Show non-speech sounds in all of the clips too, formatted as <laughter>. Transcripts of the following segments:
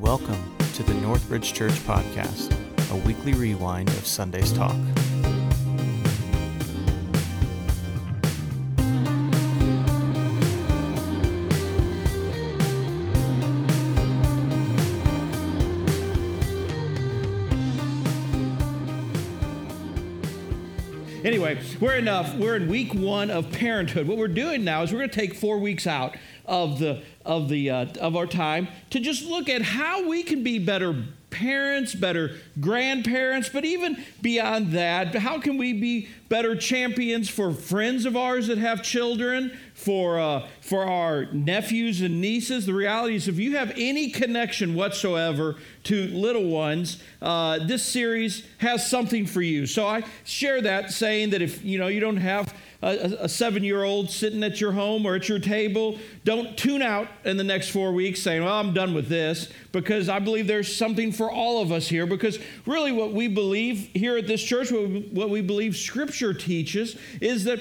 Welcome to the Northbridge Church Podcast, a weekly rewind of Sunday's talk. Anyway, we're in uh, we're in week one of parenthood. What we're doing now is we're going to take four weeks out of the of the uh, of our time to just look at how we can be better parents, better grandparents, but even beyond that, how can we be better champions for friends of ours that have children, for uh, for our nephews and nieces? The reality is, if you have any connection whatsoever to little ones, uh, this series has something for you. So I share that, saying that if you know you don't have a, a seven year old sitting at your home or at your table, don't tune out in the next four weeks saying, Well, I'm done with this, because I believe there's something for all of us here. Because really, what we believe here at this church, what we, what we believe Scripture teaches, is that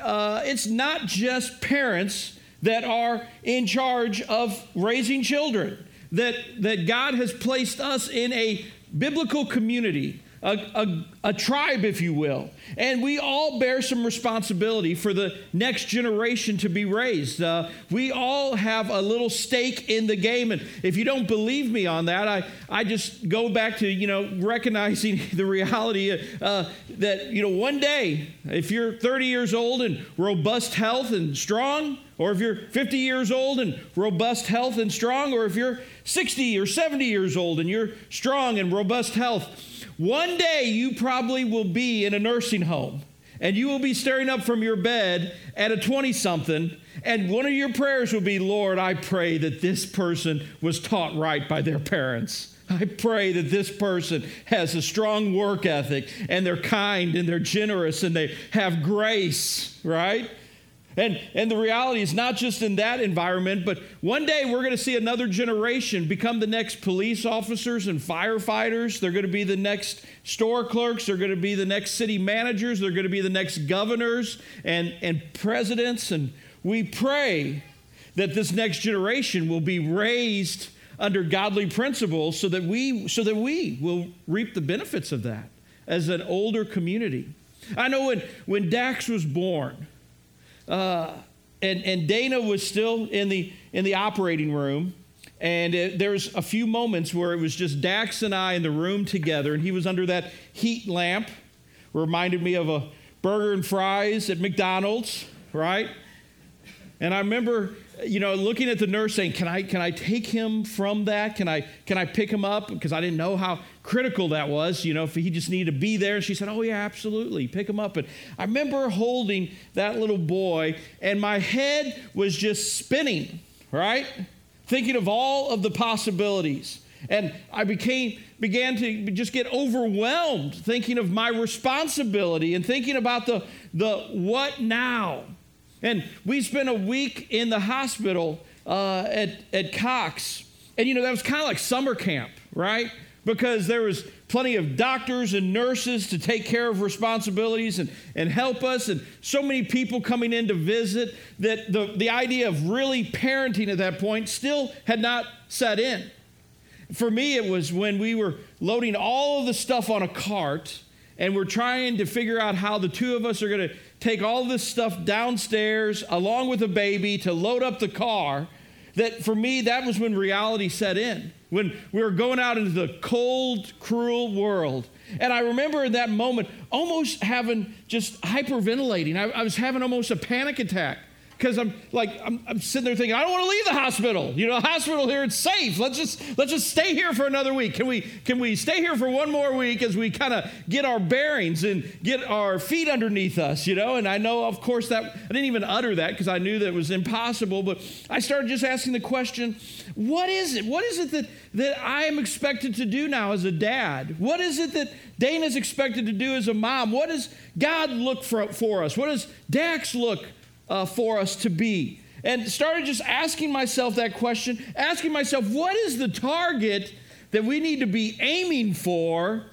uh, it's not just parents that are in charge of raising children, that, that God has placed us in a biblical community a, a, a, tribe, if you will. And we all bear some responsibility for the next generation to be raised. Uh, we all have a little stake in the game. And if you don't believe me on that, I, I just go back to, you know, recognizing <laughs> the reality uh, that, you know, one day, if you're 30 years old and robust health and strong, or if you're 50 years old and robust health and strong, or if you're 60 or 70 years old and you're strong and robust health, one day you probably will be in a nursing home and you will be staring up from your bed at a 20 something, and one of your prayers will be, Lord, I pray that this person was taught right by their parents. I pray that this person has a strong work ethic and they're kind and they're generous and they have grace, right? And, and the reality is not just in that environment, but one day we're going to see another generation become the next police officers and firefighters. They're going to be the next store clerks. They're going to be the next city managers. They're going to be the next governors and, and presidents. And we pray that this next generation will be raised under godly principles so that we, so that we will reap the benefits of that as an older community. I know when, when Dax was born, uh, and, and Dana was still in the, in the operating room. And it, there was a few moments where it was just Dax and I in the room together, and he was under that heat lamp. Reminded me of a burger and fries at McDonald's, right? And I remember you know, looking at the nurse saying, "Can I can I take him from that? Can I can I pick him up?" Because I didn't know how critical that was. You know, if he just needed to be there. She said, "Oh yeah, absolutely, pick him up." And I remember holding that little boy, and my head was just spinning, right, thinking of all of the possibilities. And I became began to just get overwhelmed thinking of my responsibility and thinking about the the what now and we spent a week in the hospital uh, at, at Cox. And you know, that was kind of like summer camp, right? Because there was plenty of doctors and nurses to take care of responsibilities and, and help us, and so many people coming in to visit that the, the idea of really parenting at that point still had not set in. For me, it was when we were loading all of the stuff on a cart and we're trying to figure out how the two of us are going to take all this stuff downstairs along with a baby to load up the car that for me that was when reality set in when we were going out into the cold cruel world. And i remember in that moment almost having just hyperventilating. I, I was having almost a panic attack because I'm like I'm, I'm, sitting there thinking I don't want to leave the hospital. You know, hospital here it's safe. Let's just let's just stay here for another week. Can we can we stay here for one more week as we kind of get our bearings and get our feet underneath us? You know, and I know of course that I didn't even utter that because I knew that was impossible. But I started just asking the question, what is it? What is it that that I am expected to do now as a dad? What is it that Dana's expected to do as a mom? What does God look for, for us? What does Dax look uh, for us to be. And started just asking myself that question, asking myself, what is the target that we need to be aiming for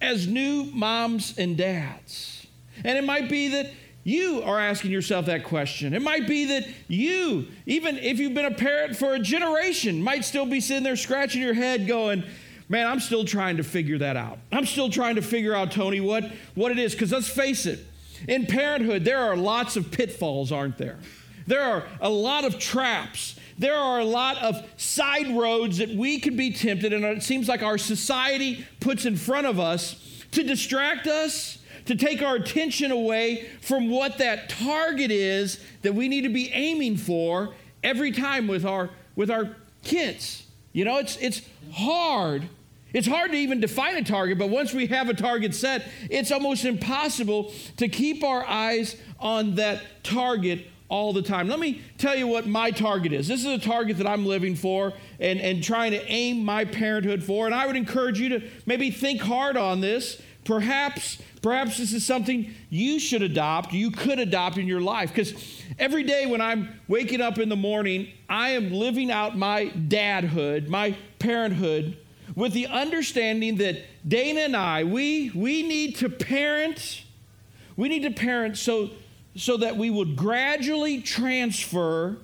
as new moms and dads? And it might be that you are asking yourself that question. It might be that you, even if you've been a parent for a generation, might still be sitting there scratching your head going, Man, I'm still trying to figure that out. I'm still trying to figure out, Tony, what, what it is. Because let's face it, in parenthood, there are lots of pitfalls, aren't there? There are a lot of traps. There are a lot of side roads that we could be tempted, and it seems like our society puts in front of us to distract us, to take our attention away from what that target is that we need to be aiming for every time with our with our kids. You know, it's it's hard. It's hard to even define a target, but once we have a target set, it's almost impossible to keep our eyes on that target all the time. Let me tell you what my target is. This is a target that I'm living for and, and trying to aim my parenthood for. And I would encourage you to maybe think hard on this Perhaps, perhaps this is something you should adopt, you could adopt in your life. Because every day when I'm waking up in the morning, I am living out my dadhood, my parenthood, with the understanding that Dana and I, we, we need to parent, we need to parent so, so that we would gradually transfer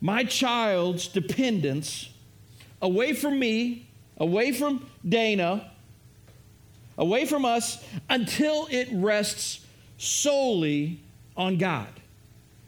my child's dependence away from me, away from Dana, away from us until it rests solely on God.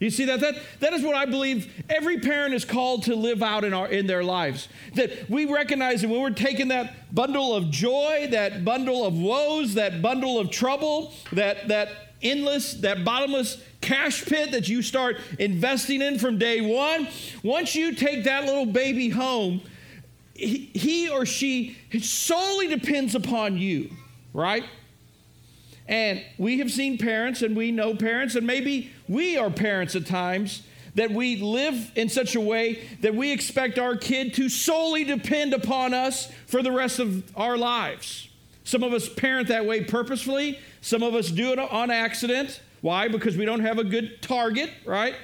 You see that? That, that is what I believe every parent is called to live out in, our, in their lives. That we recognize that when we're taking that bundle of joy, that bundle of woes, that bundle of trouble, that, that endless, that bottomless cash pit that you start investing in from day one, once you take that little baby home, he, he or she solely depends upon you right? And we have seen parents and we know parents, and maybe we are parents at times that we live in such a way that we expect our kid to solely depend upon us for the rest of our lives. Some of us parent that way purposefully, some of us do it on accident. Why? Because we don't have a good target, right?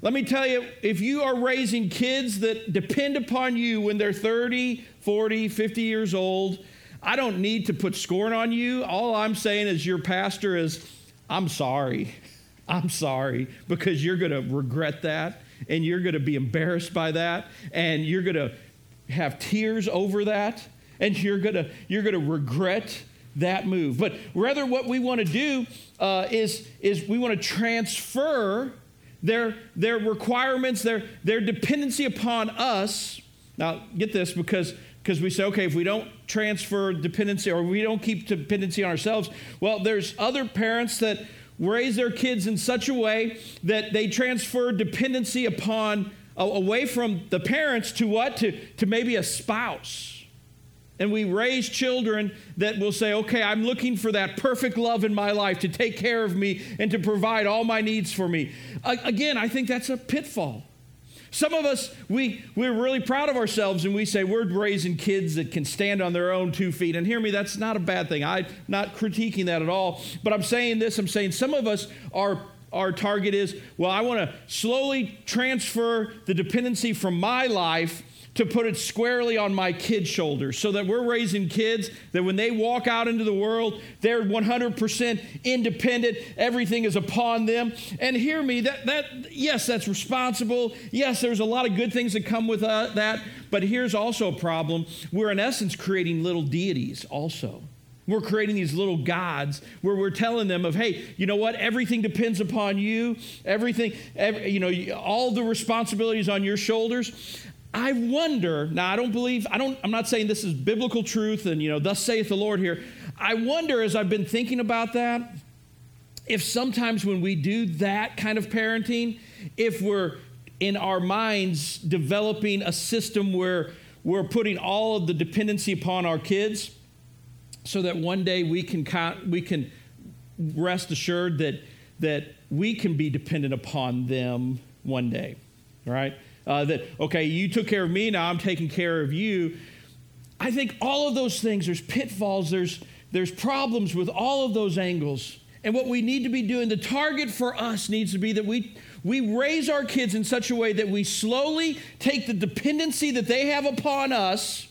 Let me tell you, if you are raising kids that depend upon you when they're 30, 40, 50 years old, I don't need to put scorn on you. All I'm saying as your pastor is, I'm sorry. I'm sorry because you're going to regret that and you're going to be embarrassed by that and you're going to have tears over that and you're going to you're going to regret that move. But rather, what we want to do uh, is is we want to transfer their their requirements, their their dependency upon us. Now, get this because because we say, okay, if we don't transfer dependency or we don't keep dependency on ourselves, well, there's other parents that raise their kids in such a way that they transfer dependency upon away from the parents to what? To, to maybe a spouse. And we raise children that will say okay i'm looking for that perfect love in my life to take care of me and to provide all my needs for me. Again i think that's a pitfall some of us, we, we're really proud of ourselves and we say we're raising kids that can stand on their own two feet. And hear me, that's not a bad thing. I'm not critiquing that at all. But I'm saying this I'm saying some of us are our target is well, I want to slowly transfer the dependency from my life to put it squarely on my kids' shoulders so that we're raising kids that when they walk out into the world, they're 100% independent. Everything is upon them. And hear me, that, that yes, that's responsible. Yes, there's a lot of good things that come with uh, that. But here's also a problem. We're, in essence, creating little deities also. We're creating these little gods where we're telling them of, hey, you know what? Everything depends upon you. Everything, every, you know, all the responsibilities on your shoulders. I wonder, now I don't believe, I don't, I'm not saying this is biblical truth and, you know, thus saith the Lord here. I wonder as I've been thinking about that, if sometimes when we do that kind of parenting, if we're in our minds developing a system where we're putting all of the dependency upon our kids so that one day we can, we can rest assured that, that we can be dependent upon them one day, right? Uh, that, okay, you took care of me, now I'm taking care of you. I think all of those things, there's pitfalls, there's, there's problems with all of those angles. And what we need to be doing, the target for us needs to be that we, we raise our kids in such a way that we slowly take the dependency that they have upon us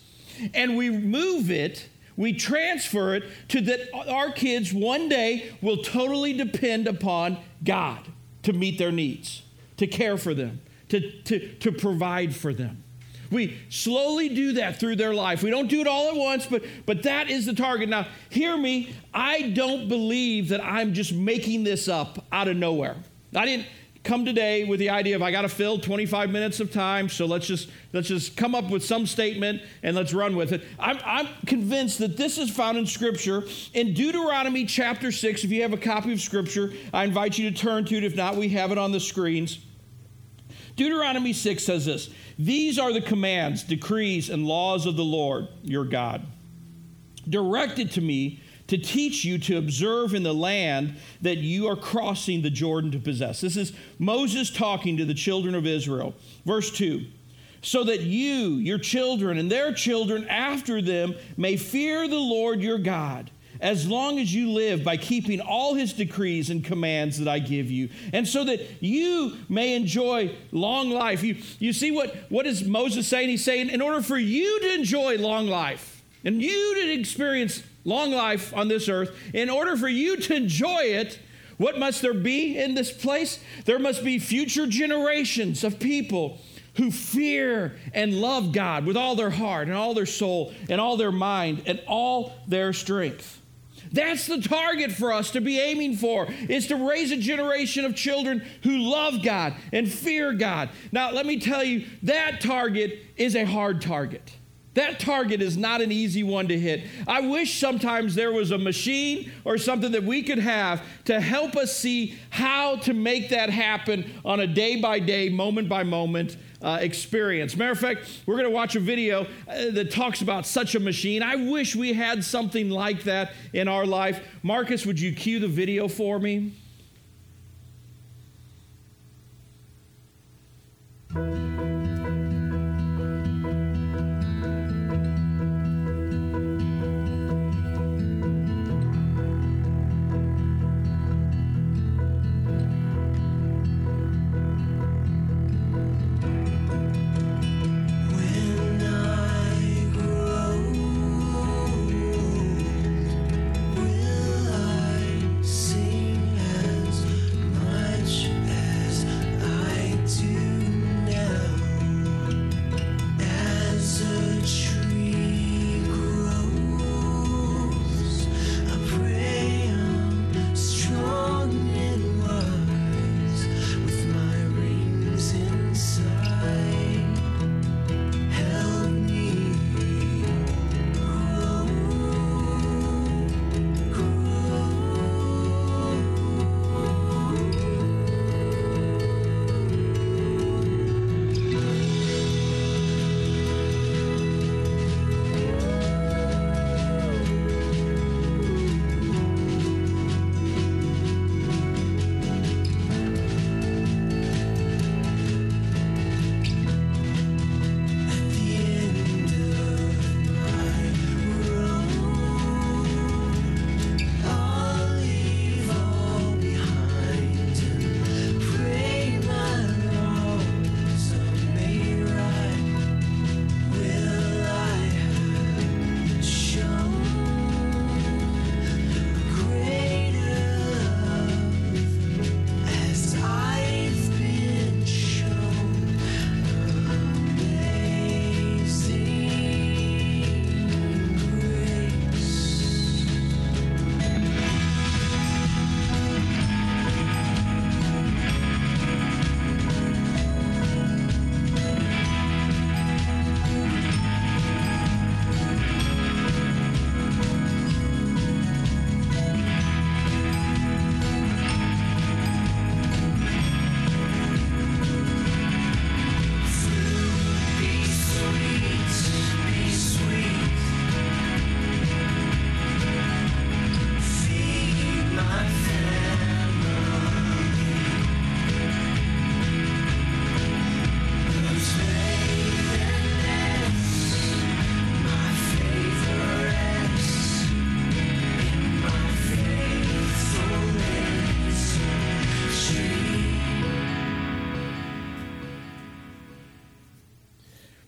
and we move it we transfer it to that our kids one day will totally depend upon God to meet their needs, to care for them, to, to, to provide for them. We slowly do that through their life. We don't do it all at once, but, but that is the target. Now, hear me, I don't believe that I'm just making this up out of nowhere. I didn't come today with the idea of I got to fill 25 minutes of time, so let's just let's just come up with some statement and let's run with it. I'm, I'm convinced that this is found in Scripture in Deuteronomy chapter 6. If you have a copy of Scripture, I invite you to turn to it. If not, we have it on the screens. Deuteronomy 6 says this These are the commands, decrees, and laws of the Lord your God, directed to me to teach you to observe in the land that you are crossing the Jordan to possess. This is Moses talking to the children of Israel. Verse 2 So that you, your children, and their children after them may fear the Lord your God as long as you live by keeping all his decrees and commands that I give you, and so that you may enjoy long life. You, you see what, what is Moses saying? He's saying, in order for you to enjoy long life and you to experience long life on this earth, in order for you to enjoy it, what must there be in this place? There must be future generations of people who fear and love God with all their heart and all their soul and all their mind and all their strength. That's the target for us to be aiming for is to raise a generation of children who love God and fear God. Now, let me tell you, that target is a hard target. That target is not an easy one to hit. I wish sometimes there was a machine or something that we could have to help us see how to make that happen on a day by day, moment by moment uh, experience. Matter of fact, we're going to watch a video uh, that talks about such a machine. I wish we had something like that in our life. Marcus, would you cue the video for me?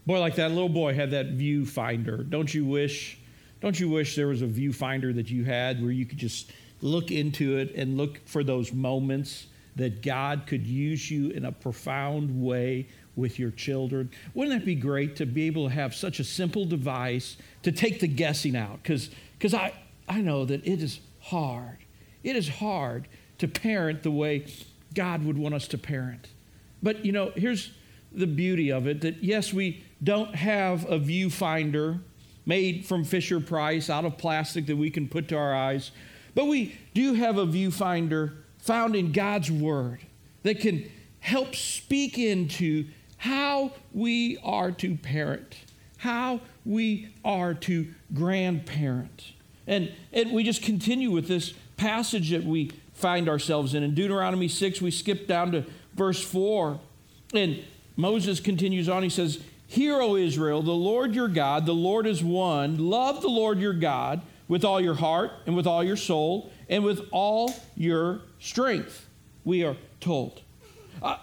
Boy, like that little boy had that viewfinder. Don't you wish Don't you wish there was a viewfinder that you had where you could just look into it and look for those moments that God could use you in a profound way with your children? Wouldn't that be great to be able to have such a simple device to take the guessing out? Because because I, I know that it is hard. It is hard to parent the way God would want us to parent. But you know, here's the beauty of it that yes, we don't have a viewfinder made from Fisher Price out of plastic that we can put to our eyes, but we do have a viewfinder found in God's Word that can help speak into how we are to parent, how we are to grandparent. And, and we just continue with this passage that we find ourselves in. In Deuteronomy 6, we skip down to verse 4. And Moses continues on. He says, Hear, O Israel, the Lord your God, the Lord is one. Love the Lord your God with all your heart and with all your soul and with all your strength, we are told. Uh,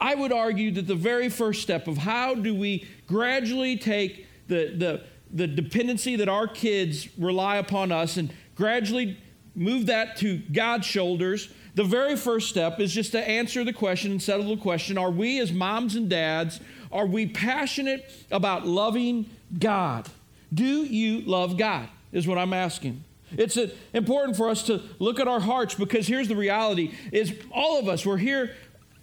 I would argue that the very first step of how do we gradually take the, the, the dependency that our kids rely upon us and gradually move that to God's shoulders, the very first step is just to answer the question and settle the question are we as moms and dads, are we passionate about loving God? Do you love God? Is what I'm asking. It's important for us to look at our hearts because here's the reality is all of us we're here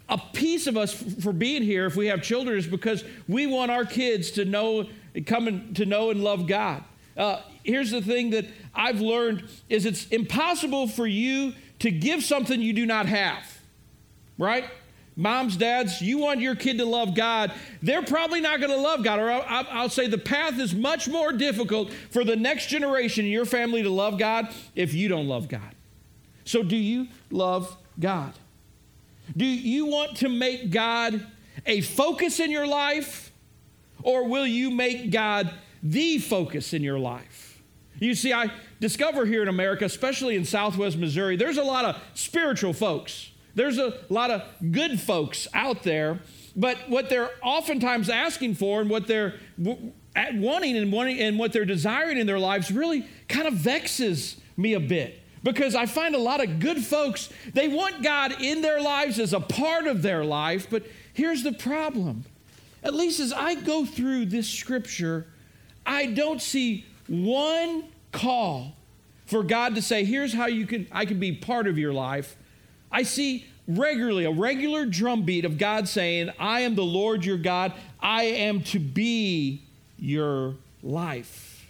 a piece of us for being here if we have children is because we want our kids to know come and, to know and love god uh, here's the thing that i've learned is it's impossible for you to give something you do not have right? Moms dads you want your kid to love god. They're probably not going to love god or I'll, I'll, say the path is much more difficult for the next generation in your family to love god if you don't love god. So do you love god? Do you want to make God a focus in your life, or will you make God the focus in your life? You see, I discover here in America, especially in southwest Missouri, there's a lot of spiritual folks. There's a lot of good folks out there, but what they're oftentimes asking for and what they're wanting and wanting and what they're desiring in their lives really kind of vexes me a bit because I find a lot of good folks, they want God in their lives as a part of their life, but here's the problem. At least as I go through this scripture, I don't see one call for God to say, here's how you can I can be part of your life. I see regularly a regular drumbeat of God saying, I am the Lord your God. I am to be your life.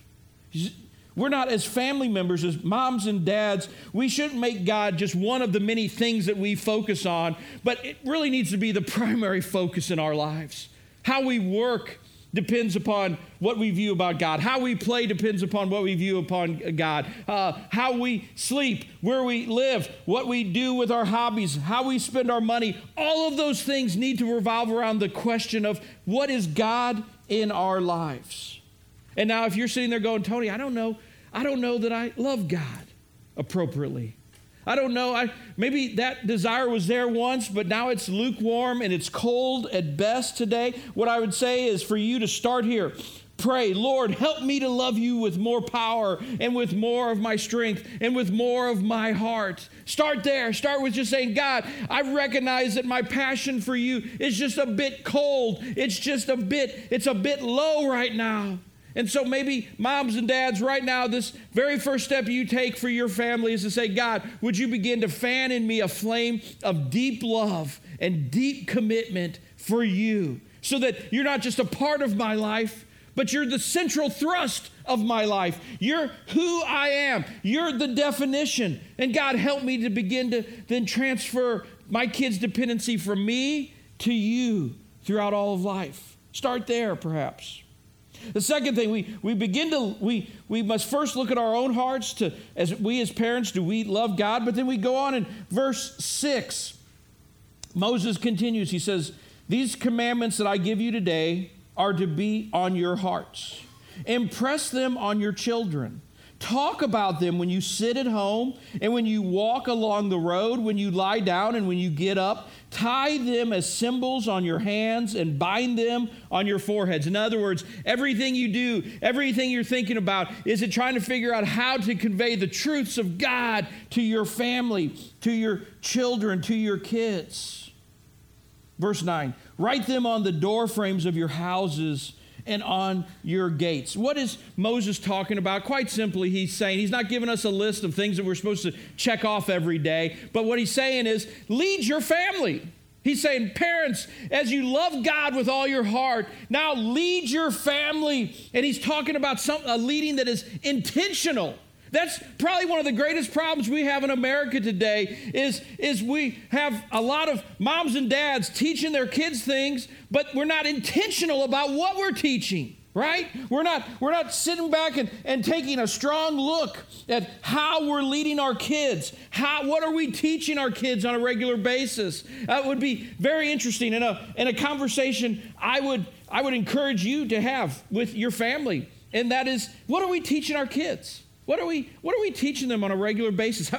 We're not, as family members, as moms and dads, we shouldn't make God just one of the many things that we focus on, but it really needs to be the <laughs> primary focus in our lives. How we work depends upon what we view about God. How we play depends upon what we view upon God. Uh, how we sleep, where we live, what we do with our hobbies, how we spend our money, all of those things need to revolve around the question of what is God in our lives. And now, if you're sitting there going, Tony, I don't know, I don't know that I love God appropriately. I don't know. I, maybe that desire was there once, but now it's lukewarm and it's cold at best today. What I would say is for you to start here. Pray, Lord, help me to love you with more power and with more of my strength and with more of my heart. Start there. Start with just saying, God, I recognize that my passion for you is just a bit cold. It's just a bit, it's a bit low right now. And so maybe moms and dads, right now, this very first step you take for your family is to say, God, would you begin to fan in me a flame of deep love and deep commitment for you so that you're not just a part of my life, but you're the central thrust of my life. You're who I am. You're the definition. And God, help me to begin to then transfer my kids' dependency from me to you throughout all of life. Start there, perhaps. The second thing, we, we begin to, we, we must first look at our own hearts to, as we as parents, do we love God? But then we go on in verse 6. Moses continues, he says, These commandments that I give you today are to be on your hearts. Impress them on your children. Talk about them when you sit at home and when you walk along the road, when you lie down and when you get up. Tie them as symbols on your hands and bind them on your foreheads. In other words, everything you do, everything you're thinking about, is it trying to figure out how to convey the truths of God to your family, to your children, to your kids? Verse 9 Write them on the door frames of your houses and on your gates. What is Moses talking about? Quite simply, he's saying, he's not giving us a list of things that we're supposed to check off every day, but what he's saying is, lead your family. He's saying, parents, as you love God with all your heart, now lead your family. And he's talking about some, a leading that is intentional. That's probably one of the greatest problems we have in America today is, is we have a lot of moms and dads teaching their kids things, but we're not intentional about what we're teaching right? We're not we're not sitting back and, and taking a strong look at how we're leading our kids. How what are we teaching our kids on a regular basis? That would be very interesting in a in a conversation i would i would encourage you to have with your family and that is what are we teaching our kids what are we, what are we teaching them on a regular basis?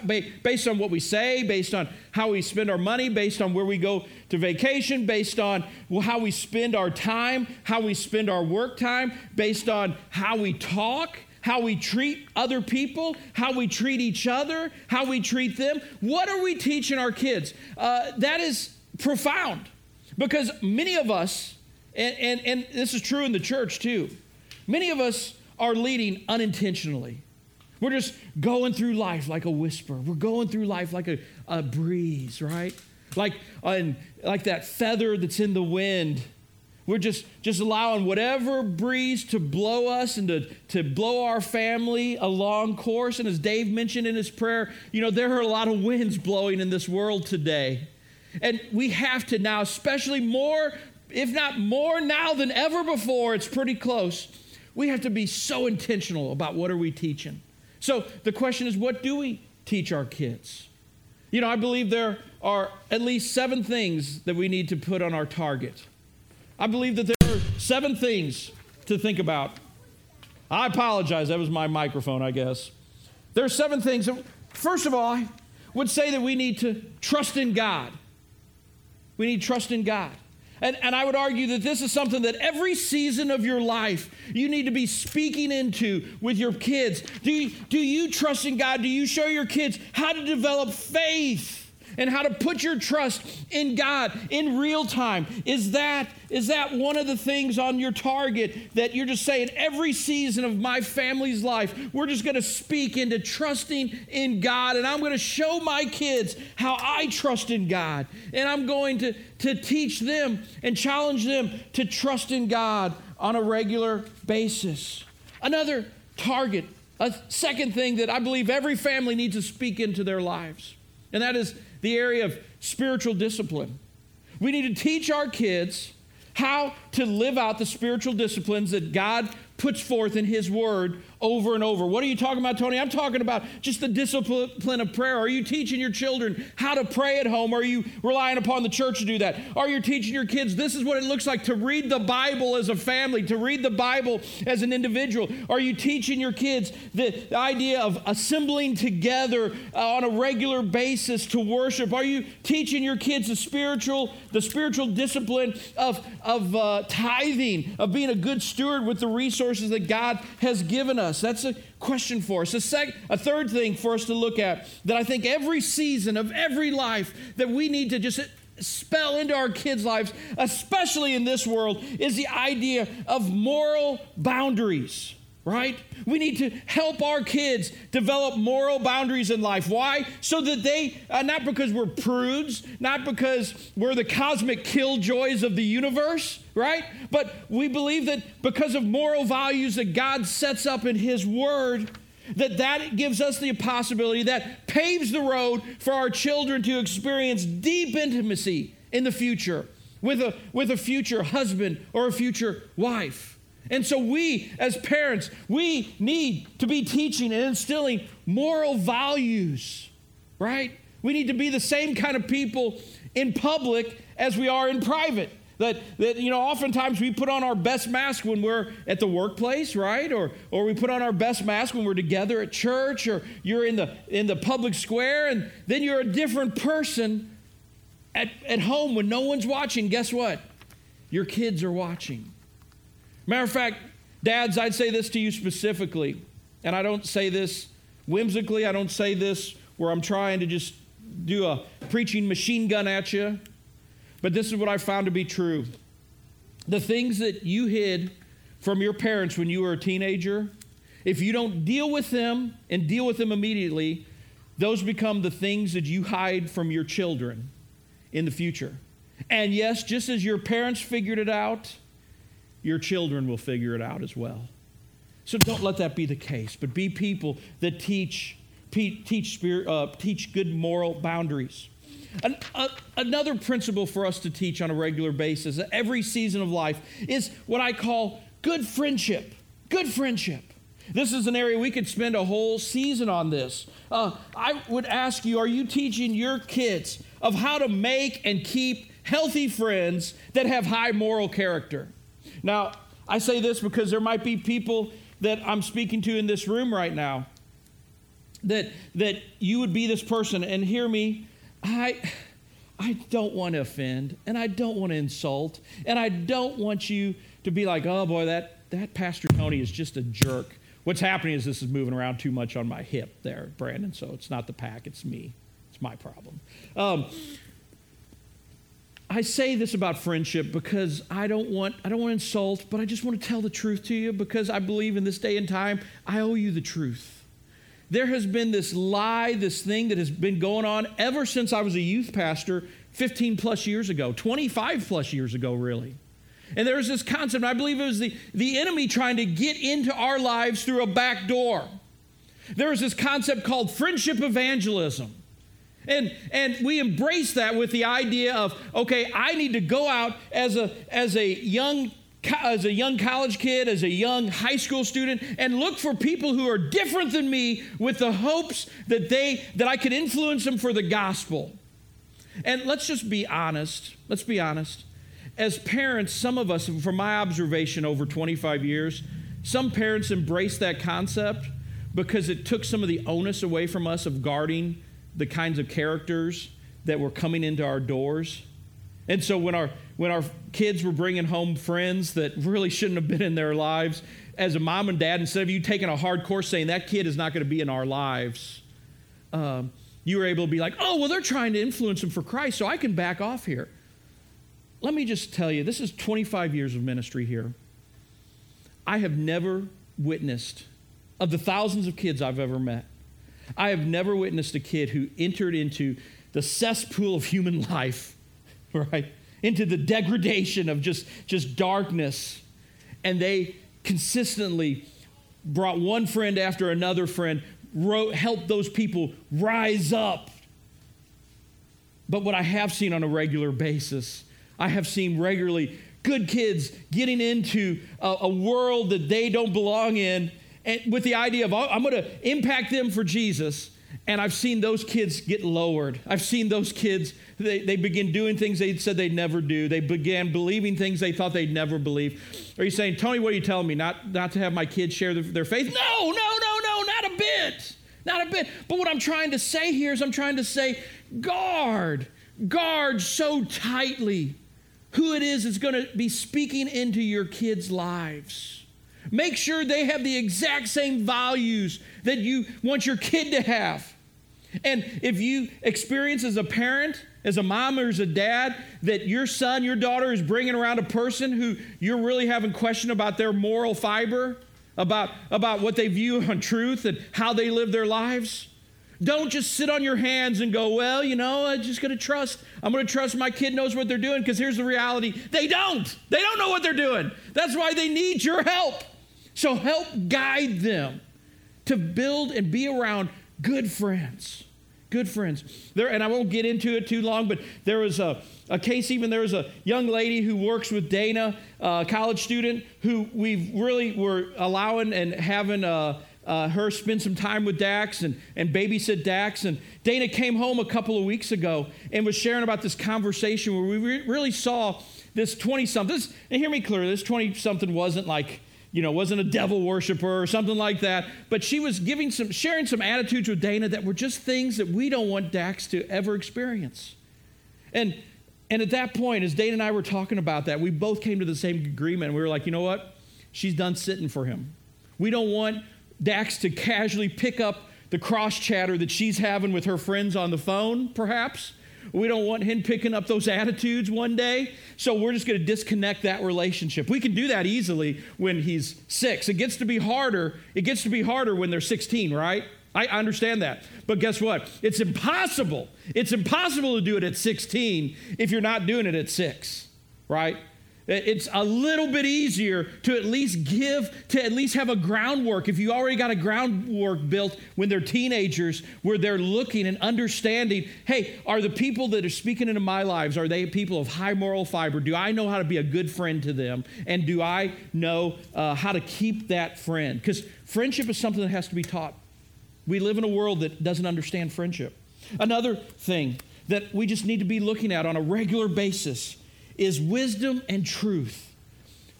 Based on what we say, based on how we spend our money, based on where we go to vacation, based on how we spend our time, how we spend our work time, based on how we talk, how we treat other people, how we treat each other, how we treat them. What are we teaching our kids? Uh, that is profound because many of us, and, and, and this is true in the church too, many of us are leading unintentionally. We're just going through life like a whisper. We're going through life like a, a breeze, right? Like, uh, like that feather that's in the wind. We're just, just allowing whatever breeze to blow us and to, to blow our family along course. And as Dave mentioned in his prayer, you know, there are a lot of winds blowing in this world today. And we have to now, especially more, if not more now than ever before, it's pretty close. We have to be so intentional about what are we teaching. So the question is what do we teach our kids? You know, I believe there are at least seven things that we need to put on our target. I believe that there are seven things to think about. I apologize, that was my microphone, I guess. There are seven things. First of all, I would say that we need to trust in God. We need trust in God. And, and I would argue that this is something that every season of your life you need to be speaking into with your kids. Do you, do you trust in God? Do you show your kids how to develop faith? And how to put your trust in God in real time. Is that is that one of the things on your target that you're just saying every season of my family's life, we're just going to speak into trusting in God and I'm going to show my kids how I trust in God. And I'm going to to teach them and challenge them to trust in God on a regular basis. Another target, a second thing that I believe every family needs to speak into their lives. And that is the area of spiritual discipline. We need to teach our kids how to live out the spiritual disciplines that God puts forth in His Word over and over. What are you talking about, Tony? I'm talking about just the discipline of prayer. Are you teaching your children how to pray at home? Are you relying upon the church to do that? Are you teaching your kids this is what it looks like to read the Bible as a family, to read the Bible as an individual? Are you teaching your kids the idea of assembling together uh, on a regular basis to worship? Are you teaching your kids the spiritual, the spiritual discipline of, of uh, tithing, of being a good steward with the resources that God has given us? Us? That's a question for us. A, sec- a third thing for us to look at that I think every season of every life that we need to just spell into our kids' lives, especially in this world, is the idea of moral boundaries right? We need to help our kids develop moral boundaries in life. Why? So that they, uh, not because we're prudes, not because we're the cosmic killjoys of the universe, right? But we believe that because of moral values that God sets up in His Word, that that gives us the possibility that paves the road for our children to experience deep intimacy in the future with a, with a future husband or a future wife. And so, we as parents, we need to be teaching and instilling moral values, right? We need to be the same kind of people in public as we are in private. That, that, you know, oftentimes we put on our best mask when we're at the workplace, right? Or, or we put on our best mask when we're together at church, or you're in the, in the public square, and then you're a different person at, at home when no one's watching. Guess what? Your kids are watching. Matter of fact, dads, I'd say this to you specifically, and I don't say this whimsically, I don't say this where I'm trying to just do a preaching machine gun at you. But this is what I found to be true. The things that you hid from your parents when you were a teenager, if you don't deal with them and deal with them immediately, those become the things that you hide from your children in the future. And yes, just as your parents figured it out, your children will figure it out as well. So don't let that be the case, but be people that teach, teach, spirit, uh, teach good moral boundaries. An, uh, another principle for us to teach on a regular basis, every season of life, is what I call good friendship. Good friendship. This is an area we could spend a whole season on this. Uh, I would ask you are you teaching your kids of how to make and keep healthy friends that have high moral character? Now, I say this because there might be people that I'm speaking to in this room right now that, that you would be this person and hear me I, I don't want to offend and I don't want to insult and I don't want you to be like, oh boy, that, that Pastor Tony is just a jerk. What's happening is this is moving around too much on my hip there, Brandon. So it's not the pack, it's me. It's my problem. Um, I say this about friendship because I don't want I don't want to insult, but I just want to tell the truth to you because I believe in this day and time I owe you the truth there has been this lie, this thing that has been going on ever since I was a youth pastor 15 plus years ago, 25 plus years ago, really. And there's this concept, I believe it was the, the enemy trying to get into our lives through a back door. There is this concept called friendship evangelism. And, and we embrace that with the idea of, okay, I need to go out as a, as a young as a young college kid, as a young high school student, and look for people who are different than me with the hopes that they that I could influence them for the gospel. And let's just be honest. Let's be honest. As parents, some of us, from my observation over 25 years, some parents embrace that concept because it took some of the onus away from us of guarding the kinds of characters that were coming into our doors. And so when our when our kids were bringing home friends that really shouldn't have been in their lives, as a mom and dad, instead of you taking a hard course saying that kid is not going to be in our lives, um, you were able to be like, oh, well, they're trying to influence them for Christ, so I can back off here. Let me just tell you, this is 25 years of ministry here. I have never witnessed, of the thousands of kids I've ever met, I have never witnessed a kid who entered into the cesspool of human <laughs> life, right? into the degradation of just, just darkness. And they consistently brought one friend after another friend, wrote, helped those people rise up. But what I have seen on a regular basis, I have seen regularly good kids getting into a, a world that they don't belong in and with the idea of, I'm going to impact them for Jesus. And I've seen those kids get lowered. I've seen those kids, they, they begin doing things they said they'd never do. They began believing things they thought they'd never believe. Are you saying, Tony, what are you telling me? Not, not to have my kids share their, their faith? No, no, no, no, not a bit. Not a bit. But what I'm trying to say here is I'm trying to say, guard, guard so tightly who it is that's going to be speaking into your kids' lives. Make sure they have the exact same values that you want your kid to have. And if you experience as a parent, as a mom or as a dad, that your son, your daughter is bringing around a person who you're really having question about their moral fiber, about, about what they view on truth and how they live their lives, don't just sit on your hands and go, well, you know, I'm just going to trust. I'm going to trust my kid knows what they're doing because here's the reality they don't. They don't know what they're doing. That's why they need your help. So help guide them to build and be around good friends. Good friends. There, and I won't get into it too long, but there was a, a case, even there was a young lady who works with Dana, a college student, who we really were allowing and having a, uh, her spend some time with Dax and, and babysit Dax. And Dana came home a couple of weeks ago and was sharing about this conversation where we re- really saw this 20 something. And hear me clearly, this 20 something wasn't like, you know, wasn't a devil worshiper or something like that. But she was giving some, sharing some attitudes with Dana that were just things that we don't want Dax to ever experience. And and at that point, as Dana and I were talking about that, we both came to the same agreement. We were like, you know what? She's done sitting for him. We don't want Dax to casually pick up the cross chatter that she's having with her friends on the phone, perhaps. We don't want him picking up those attitudes one day. So we're just going to disconnect that relationship. We can do that easily when he's six. It gets to be harder. It gets to be harder when they're 16, right? I understand that. But guess what? It's impossible. It's impossible to do it at 16 if you're not doing it at six, right? It's a little bit easier to at least give, to at least have a groundwork. If you already got a groundwork built when they're teenagers, where they're looking and understanding hey, are the people that are speaking into my lives, are they people of high moral fiber? Do I know how to be a good friend to them? And do I know uh, how to keep that friend? Because friendship is something that has to be taught. We live in a world that doesn't understand friendship. Another thing that we just need to be looking at on a regular basis is wisdom and truth.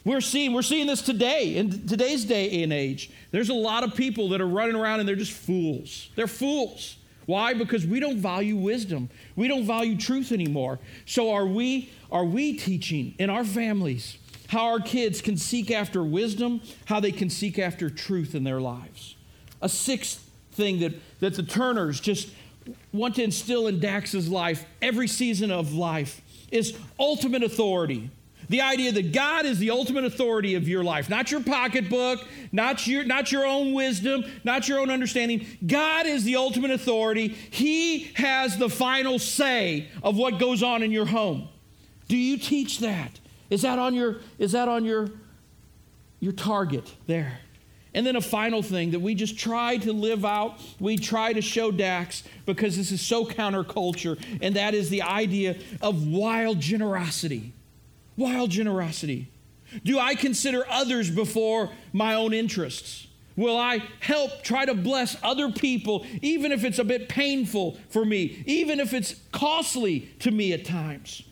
We're seeing, we're seeing this today, in today's day and age. There's a lot of people that are running around and they're just fools. They're fools. Why? Because we don't value wisdom. We don't value truth anymore. So are we are we teaching in our families how our kids can seek after wisdom, how they can seek after truth in their lives? A sixth thing that, that the Turners just want to instill in Dax's life, every season of life, is ultimate authority. The idea that God is the ultimate authority of your life, not your pocketbook, not your, not your own wisdom, not your own understanding. God is the ultimate authority. He has the final say of what goes on in your home. Do you teach that? Is that on your, is that on your, your target there? And then a final thing that we just try to live out, we try to show Dax because this is so counterculture, and that is the idea of wild generosity. Wild generosity. Do I consider others before my own interests? Will I help try to bless other people, even if it's a bit painful for me, even if it's costly to me at times?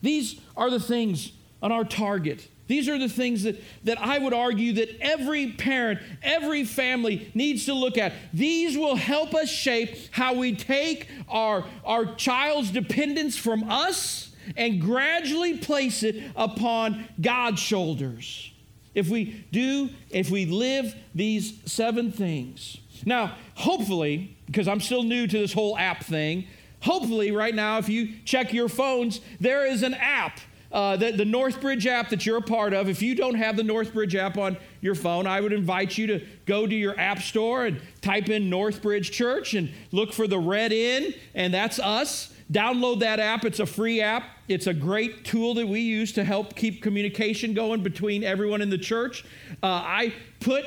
These are the things on our target these are the things that, that I would argue that every parent, every family needs to look at. These will help us shape how we take our, our child's dependence from us and gradually place it upon God's shoulders. If we do, if we live these seven things. Now, hopefully, because I'm still new to this whole app thing, hopefully, right now, if you check your phones, there is an app uh, the, the Northbridge app that you're a part of, if you don't have the Northbridge app on your phone, I would invite you to go to your app store and type in Northbridge Church and look for the red in, and that's us. Download that app. It's a free app. It's a great tool that we use to help keep communication going between everyone in the church. Uh, I put,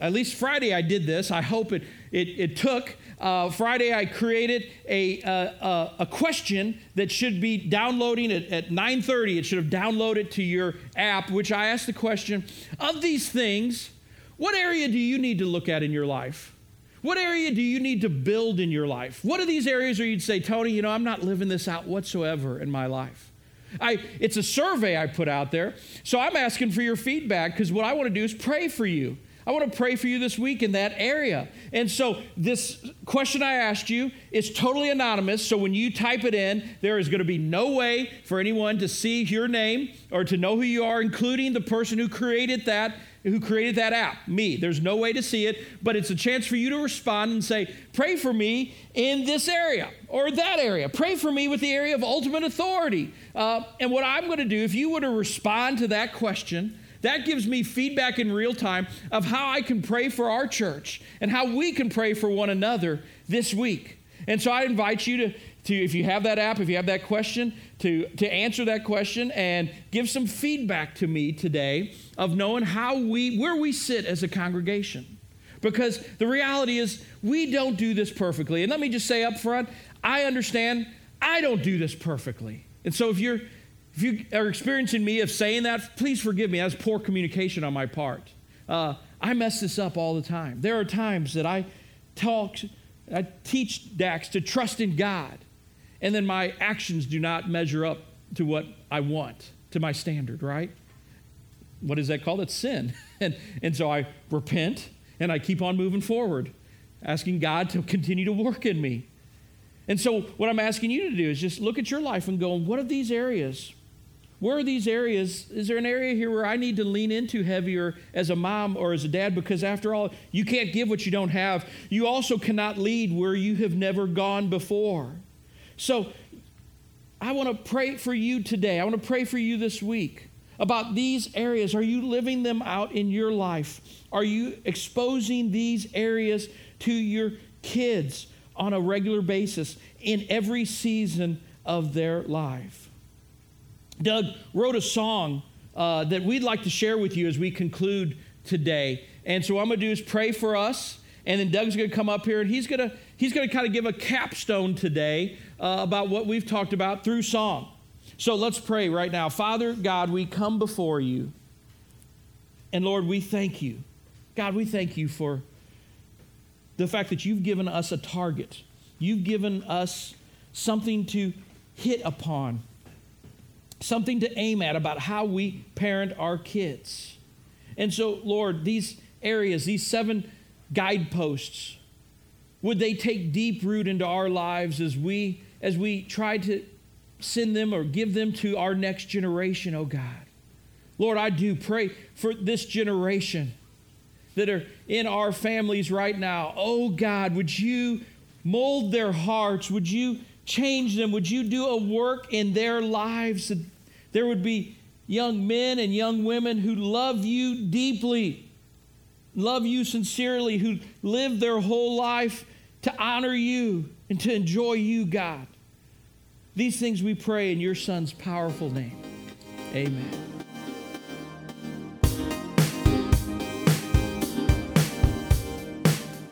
at least Friday I did this. I hope it, it, it took uh, Friday, I created a, uh, a question that should be downloading at, at 9.30. It should have downloaded to your app, which I asked the question, of these things, what area do you need to look at in your life? What area do you need to build in your life? What are these areas where you'd say, Tony, you know, I'm not living this out whatsoever in my life? I, it's a survey I put out there. So I'm asking for your feedback because what I want to do is pray for you. I want to pray for you this week in that area. And so, this question I asked you is totally anonymous. So, when you type it in, there is going to be no way for anyone to see your name or to know who you are, including the person who created that. Who created that app? Me. There's no way to see it, but it's a chance for you to respond and say, Pray for me in this area or that area. Pray for me with the area of ultimate authority. Uh, and what I'm going to do, if you were to respond to that question, that gives me feedback in real time of how I can pray for our church and how we can pray for one another this week. And so I invite you to, to if you have that app, if you have that question, to, to answer that question and give some feedback to me today of knowing how we, where we sit as a congregation. Because the reality is, we don't do this perfectly. And let me just say up front, I understand I don't do this perfectly. And so if you're if you are experiencing me of saying that, please forgive me. That's poor communication on my part. Uh, I mess this up all the time. There are times that I talk, I teach Dax to trust in God, and then my actions do not measure up to what I want, to my standard, right? What is that called? It's sin. <laughs> And, and so I repent and I keep on moving forward, asking God to continue to work in me. And so, what I'm asking you to do is just look at your life and go, what are these areas? Where are these areas? Is there an area here where I need to lean into heavier as a mom or as a dad? Because after all, you can't give what you don't have. You also cannot lead where you have never gone before. So, I want to pray for you today. I want to pray for you this week about these areas. Are you living them out in your life? Are you exposing these areas to your kids on a regular basis in every season of their life? Doug wrote a song uh, that we'd like to share with you as we conclude today. And so what I'm going to do is pray for us, and then Doug's going to come up here and he's going to he's going to kind of give a capstone today uh, about what we've talked about through song. So let's pray right now. Father God, we come before you. And Lord, we thank you. God, we thank you for the fact that you've given us a target. You've given us something to hit upon something to aim at about how we parent our kids. And so, Lord, these areas, these seven guideposts, would they take deep root into our lives as we as we try to send them or give them to our next generation, oh God. Lord, I do pray for this generation that are in our families right now. Oh God, would you mold their hearts? Would you change them? Would you do a work in their lives that there would be young men and young women who love you deeply, love you sincerely, who live their whole life to honor you and to enjoy you, God? These things we pray in your Son's powerful name. Amen.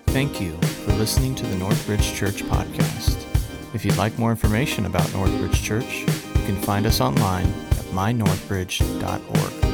Thank you for listening to the Northbridge Church podcast. If you'd like more information about Northbridge Church, you can find us online at mynorthbridge.org.